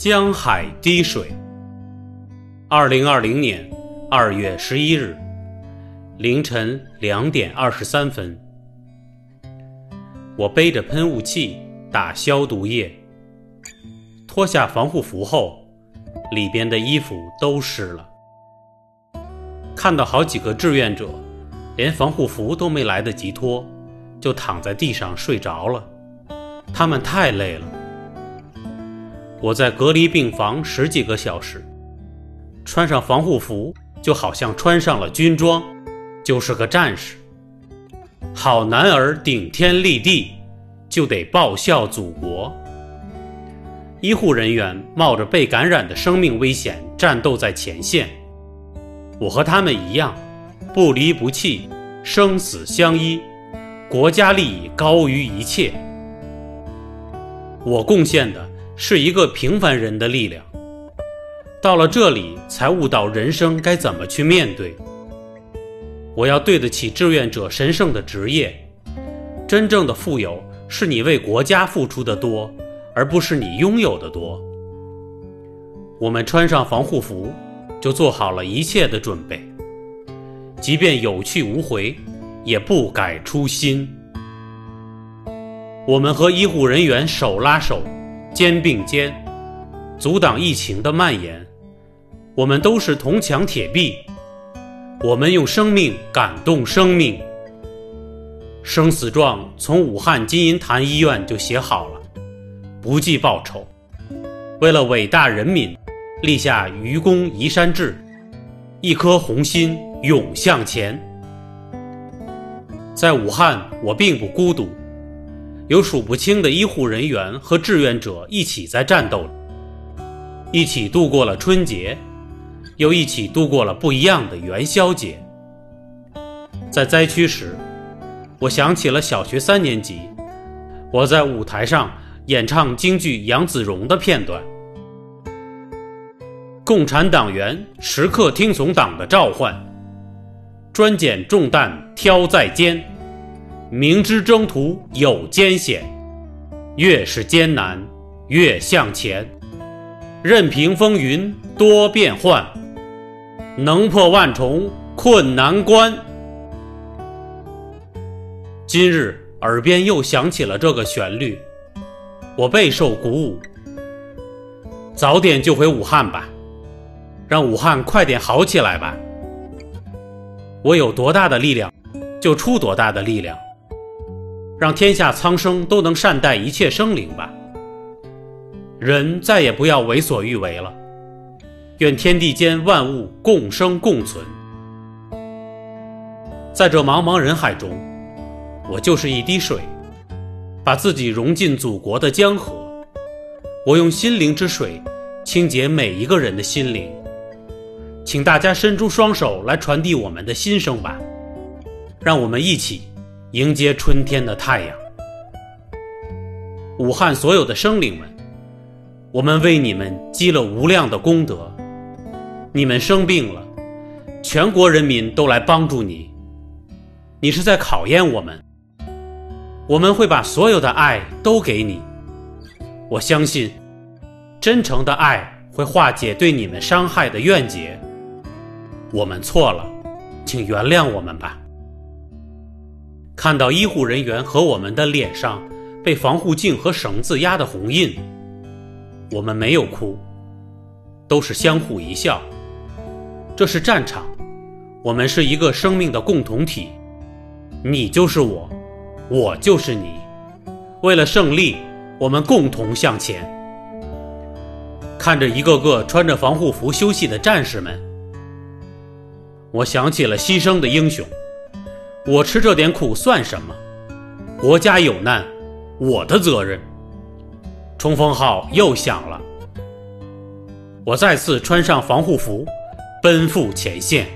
江海滴水。二零二零年二月十一日凌晨两点二十三分，我背着喷雾器打消毒液，脱下防护服后，里边的衣服都湿了。看到好几个志愿者，连防护服都没来得及脱，就躺在地上睡着了。他们太累了。我在隔离病房十几个小时，穿上防护服就好像穿上了军装，就是个战士。好男儿顶天立地，就得报效祖国。医护人员冒着被感染的生命危险战斗在前线，我和他们一样，不离不弃，生死相依，国家利益高于一切。我贡献的。是一个平凡人的力量。到了这里，才悟到人生该怎么去面对。我要对得起志愿者神圣的职业。真正的富有，是你为国家付出的多，而不是你拥有的多。我们穿上防护服，就做好了一切的准备，即便有去无回，也不改初心。我们和医护人员手拉手。肩并肩，阻挡疫情的蔓延。我们都是铜墙铁壁，我们用生命感动生命。生死状从武汉金银潭医院就写好了，不计报酬，为了伟大人民，立下愚公移山志，一颗红心永向前。在武汉，我并不孤独。有数不清的医护人员和志愿者一起在战斗，一起度过了春节，又一起度过了不一样的元宵节。在灾区时，我想起了小学三年级，我在舞台上演唱京剧《杨子荣》的片段。共产党员时刻听从党的召唤，专拣重担挑在肩。明知征途有艰险，越是艰难越向前，任凭风云多变幻，能破万重困难关。今日耳边又响起了这个旋律，我备受鼓舞。早点就回武汉吧，让武汉快点好起来吧。我有多大的力量，就出多大的力量。让天下苍生都能善待一切生灵吧。人再也不要为所欲为了。愿天地间万物共生共存。在这茫茫人海中，我就是一滴水，把自己融进祖国的江河。我用心灵之水清洁每一个人的心灵。请大家伸出双手来传递我们的心声吧。让我们一起。迎接春天的太阳，武汉所有的生灵们，我们为你们积了无量的功德。你们生病了，全国人民都来帮助你。你是在考验我们，我们会把所有的爱都给你。我相信，真诚的爱会化解对你们伤害的怨结。我们错了，请原谅我们吧。看到医护人员和我们的脸上被防护镜和绳子压的红印，我们没有哭，都是相互一笑。这是战场，我们是一个生命的共同体，你就是我，我就是你。为了胜利，我们共同向前。看着一个个穿着防护服休息的战士们，我想起了牺牲的英雄。我吃这点苦算什么？国家有难，我的责任。冲锋号又响了，我再次穿上防护服，奔赴前线。